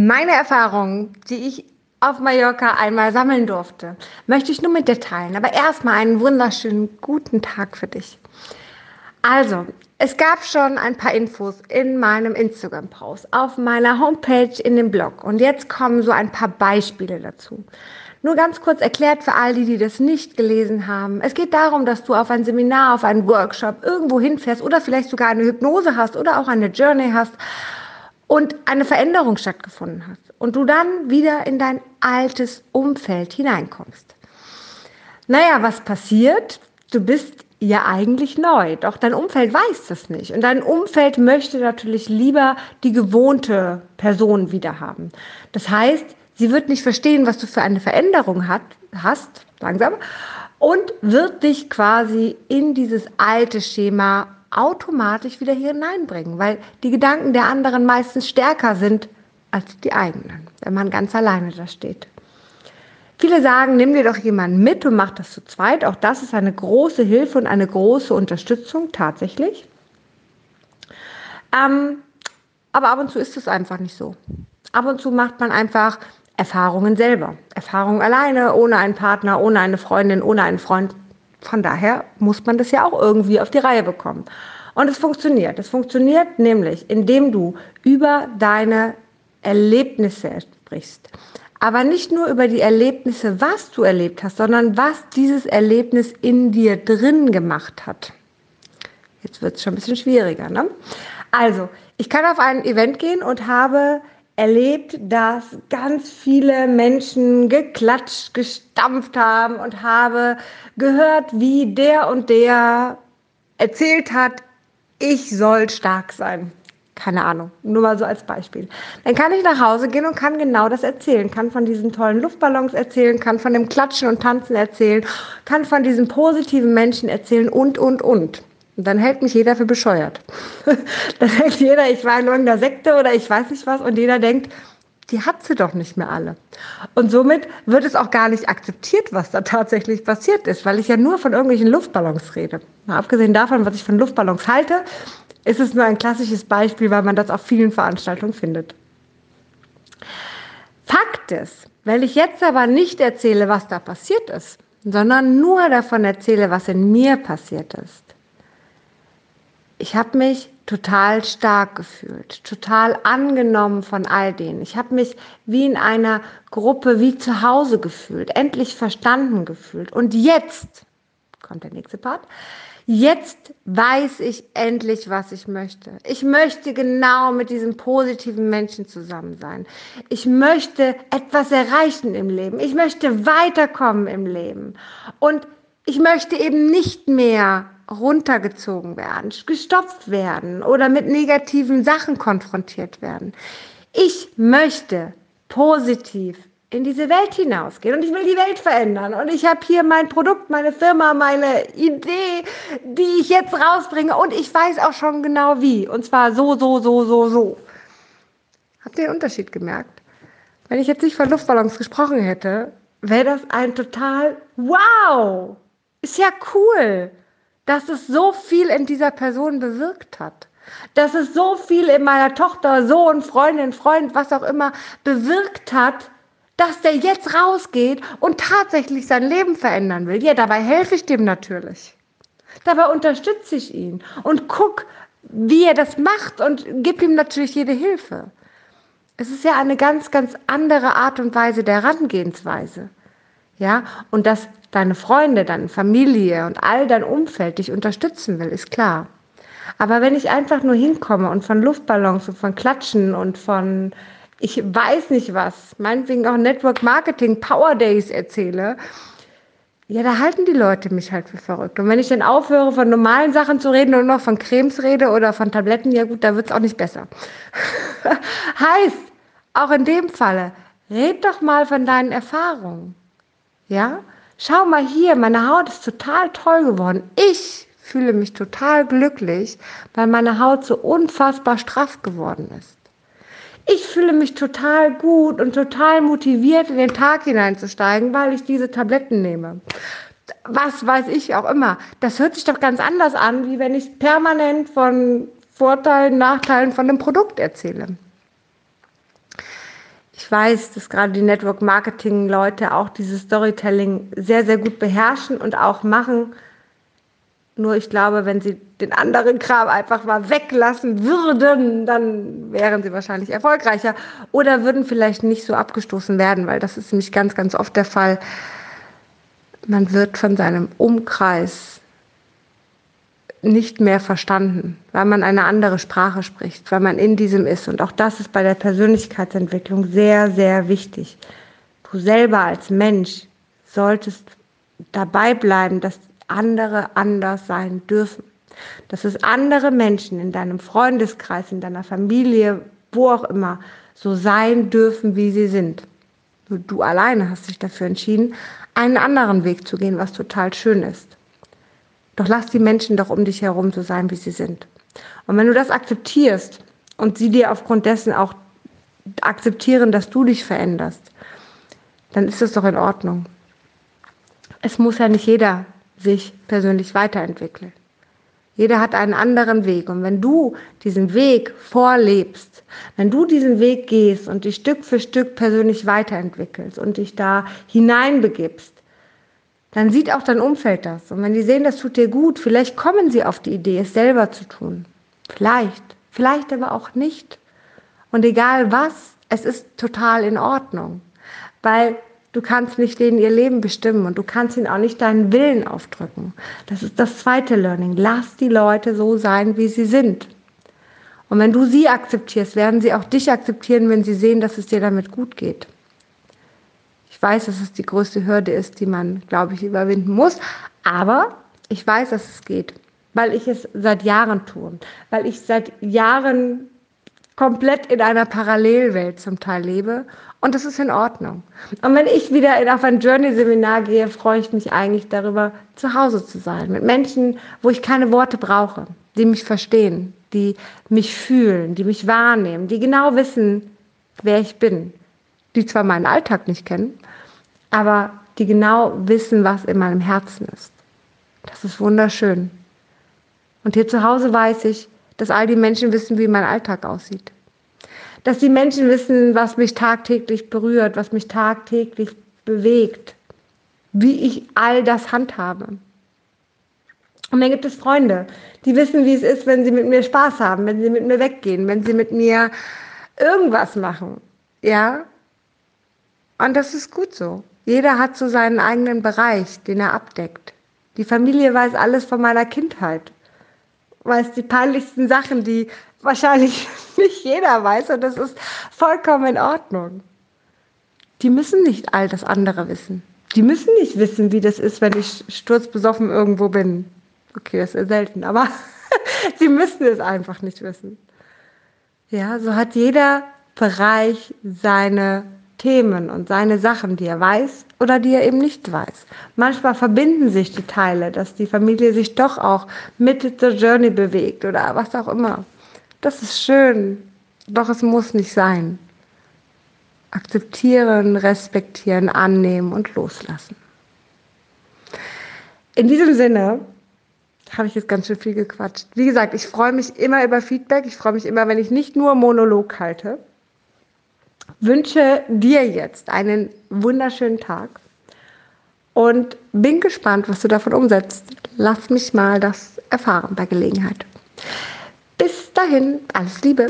Meine Erfahrungen, die ich auf Mallorca einmal sammeln durfte, möchte ich nur mit dir teilen. Aber erstmal einen wunderschönen guten Tag für dich. Also, es gab schon ein paar Infos in meinem Instagram-Post, auf meiner Homepage, in dem Blog. Und jetzt kommen so ein paar Beispiele dazu. Nur ganz kurz erklärt für all die, die das nicht gelesen haben. Es geht darum, dass du auf ein Seminar, auf einen Workshop irgendwo hinfährst oder vielleicht sogar eine Hypnose hast oder auch eine Journey hast und eine Veränderung stattgefunden hat und du dann wieder in dein altes Umfeld hineinkommst. Naja, was passiert? Du bist ja eigentlich neu, doch dein Umfeld weiß das nicht und dein Umfeld möchte natürlich lieber die gewohnte Person wieder haben. Das heißt, sie wird nicht verstehen, was du für eine Veränderung hat, hast, langsam, und wird dich quasi in dieses alte Schema automatisch wieder hier hineinbringen, weil die Gedanken der anderen meistens stärker sind als die eigenen, wenn man ganz alleine da steht. Viele sagen, nimm dir doch jemanden mit und mach das zu zweit. Auch das ist eine große Hilfe und eine große Unterstützung tatsächlich. Ähm, aber ab und zu ist es einfach nicht so. Ab und zu macht man einfach Erfahrungen selber. Erfahrungen alleine, ohne einen Partner, ohne eine Freundin, ohne einen Freund. Von daher muss man das ja auch irgendwie auf die Reihe bekommen. Und es funktioniert. Es funktioniert nämlich, indem du über deine Erlebnisse sprichst. Aber nicht nur über die Erlebnisse, was du erlebt hast, sondern was dieses Erlebnis in dir drin gemacht hat. Jetzt wird es schon ein bisschen schwieriger. Ne? Also, ich kann auf ein Event gehen und habe erlebt, dass ganz viele Menschen geklatscht, gestampft haben und habe gehört, wie der und der erzählt hat, ich soll stark sein. Keine Ahnung, nur mal so als Beispiel. Dann kann ich nach Hause gehen und kann genau das erzählen, kann von diesen tollen Luftballons erzählen, kann von dem Klatschen und Tanzen erzählen, kann von diesen positiven Menschen erzählen und, und, und. Und dann hält mich jeder für bescheuert. dann hält jeder, ich war in irgendeiner Sekte oder ich weiß nicht was und jeder denkt, die hat sie doch nicht mehr alle. Und somit wird es auch gar nicht akzeptiert, was da tatsächlich passiert ist, weil ich ja nur von irgendwelchen Luftballons rede. Mal abgesehen davon, was ich von Luftballons halte, ist es nur ein klassisches Beispiel, weil man das auf vielen Veranstaltungen findet. Fakt ist, wenn ich jetzt aber nicht erzähle, was da passiert ist, sondern nur davon erzähle, was in mir passiert ist, ich habe mich total stark gefühlt, total angenommen von all denen. Ich habe mich wie in einer Gruppe, wie zu Hause gefühlt, endlich verstanden gefühlt. Und jetzt kommt der nächste Part. Jetzt weiß ich endlich, was ich möchte. Ich möchte genau mit diesem positiven Menschen zusammen sein. Ich möchte etwas erreichen im Leben. Ich möchte weiterkommen im Leben. Und ich möchte eben nicht mehr runtergezogen werden, gestopft werden oder mit negativen Sachen konfrontiert werden. Ich möchte positiv in diese Welt hinausgehen und ich will die Welt verändern und ich habe hier mein Produkt, meine Firma, meine Idee, die ich jetzt rausbringe und ich weiß auch schon genau wie und zwar so, so, so, so, so. Habt ihr den Unterschied gemerkt? Wenn ich jetzt nicht von Luftballons gesprochen hätte, wäre das ein total wow. Ist ja cool dass es so viel in dieser Person bewirkt hat. Dass es so viel in meiner Tochter, Sohn, Freundin, Freund, was auch immer bewirkt hat, dass der jetzt rausgeht und tatsächlich sein Leben verändern will. Ja, dabei helfe ich dem natürlich. Dabei unterstütze ich ihn und guck, wie er das macht und gib ihm natürlich jede Hilfe. Es ist ja eine ganz, ganz andere Art und Weise der Herangehensweise. Ja, und dass deine Freunde, deine Familie und all dein Umfeld dich unterstützen will, ist klar. Aber wenn ich einfach nur hinkomme und von Luftballons und von Klatschen und von ich weiß nicht was, meinetwegen auch Network Marketing, Power Days erzähle, ja, da halten die Leute mich halt für verrückt. Und wenn ich dann aufhöre, von normalen Sachen zu reden und noch von Cremes rede oder von Tabletten, ja gut, da wird es auch nicht besser. heißt, auch in dem Falle, red doch mal von deinen Erfahrungen. Ja? Schau mal hier, meine Haut ist total toll geworden. Ich fühle mich total glücklich, weil meine Haut so unfassbar straff geworden ist. Ich fühle mich total gut und total motiviert, in den Tag hineinzusteigen, weil ich diese Tabletten nehme. Was weiß ich auch immer. Das hört sich doch ganz anders an, wie wenn ich permanent von Vorteilen, Nachteilen von dem Produkt erzähle. Ich weiß, dass gerade die Network Marketing Leute auch dieses Storytelling sehr, sehr gut beherrschen und auch machen. Nur ich glaube, wenn sie den anderen Kram einfach mal weglassen würden, dann wären sie wahrscheinlich erfolgreicher oder würden vielleicht nicht so abgestoßen werden, weil das ist nämlich ganz, ganz oft der Fall. Man wird von seinem Umkreis nicht mehr verstanden, weil man eine andere Sprache spricht, weil man in diesem ist. Und auch das ist bei der Persönlichkeitsentwicklung sehr, sehr wichtig. Du selber als Mensch solltest dabei bleiben, dass andere anders sein dürfen. Dass es andere Menschen in deinem Freundeskreis, in deiner Familie, wo auch immer, so sein dürfen, wie sie sind. Du alleine hast dich dafür entschieden, einen anderen Weg zu gehen, was total schön ist. Doch lass die Menschen doch um dich herum so sein, wie sie sind. Und wenn du das akzeptierst und sie dir aufgrund dessen auch akzeptieren, dass du dich veränderst, dann ist das doch in Ordnung. Es muss ja nicht jeder sich persönlich weiterentwickeln. Jeder hat einen anderen Weg. Und wenn du diesen Weg vorlebst, wenn du diesen Weg gehst und dich Stück für Stück persönlich weiterentwickelst und dich da hineinbegibst, dann sieht auch dein Umfeld das. Und wenn die sehen, das tut dir gut, vielleicht kommen sie auf die Idee, es selber zu tun. Vielleicht, vielleicht aber auch nicht. Und egal was, es ist total in Ordnung. Weil du kannst nicht denen ihr Leben bestimmen und du kannst ihnen auch nicht deinen Willen aufdrücken. Das ist das zweite Learning. Lass die Leute so sein, wie sie sind. Und wenn du sie akzeptierst, werden sie auch dich akzeptieren, wenn sie sehen, dass es dir damit gut geht. Ich weiß, dass es die größte Hürde ist, die man, glaube ich, überwinden muss. Aber ich weiß, dass es geht, weil ich es seit Jahren tue, weil ich seit Jahren komplett in einer Parallelwelt zum Teil lebe und das ist in Ordnung. Und wenn ich wieder auf ein Journey-Seminar gehe, freue ich mich eigentlich darüber, zu Hause zu sein, mit Menschen, wo ich keine Worte brauche, die mich verstehen, die mich fühlen, die mich wahrnehmen, die genau wissen, wer ich bin, die zwar meinen Alltag nicht kennen, aber die genau wissen, was in meinem Herzen ist. Das ist wunderschön. Und hier zu Hause weiß ich, dass all die Menschen wissen, wie mein Alltag aussieht. Dass die Menschen wissen, was mich tagtäglich berührt, was mich tagtäglich bewegt, wie ich all das handhabe. Und dann gibt es Freunde, die wissen, wie es ist, wenn sie mit mir Spaß haben, wenn sie mit mir weggehen, wenn sie mit mir irgendwas machen. Ja, und das ist gut so. Jeder hat so seinen eigenen Bereich, den er abdeckt. Die Familie weiß alles von meiner Kindheit. Weiß die peinlichsten Sachen, die wahrscheinlich nicht jeder weiß. Und das ist vollkommen in Ordnung. Die müssen nicht all das andere wissen. Die müssen nicht wissen, wie das ist, wenn ich sturzbesoffen irgendwo bin. Okay, das ist selten, aber sie müssen es einfach nicht wissen. Ja, so hat jeder Bereich seine Themen und seine Sachen, die er weiß oder die er eben nicht weiß. Manchmal verbinden sich die Teile, dass die Familie sich doch auch mit der Journey bewegt oder was auch immer. Das ist schön, doch es muss nicht sein. Akzeptieren, respektieren, annehmen und loslassen. In diesem Sinne habe ich jetzt ganz schön viel gequatscht. Wie gesagt, ich freue mich immer über Feedback. Ich freue mich immer, wenn ich nicht nur Monolog halte wünsche dir jetzt einen wunderschönen Tag und bin gespannt, was du davon umsetzt. Lass mich mal das erfahren bei Gelegenheit. Bis dahin, alles Liebe.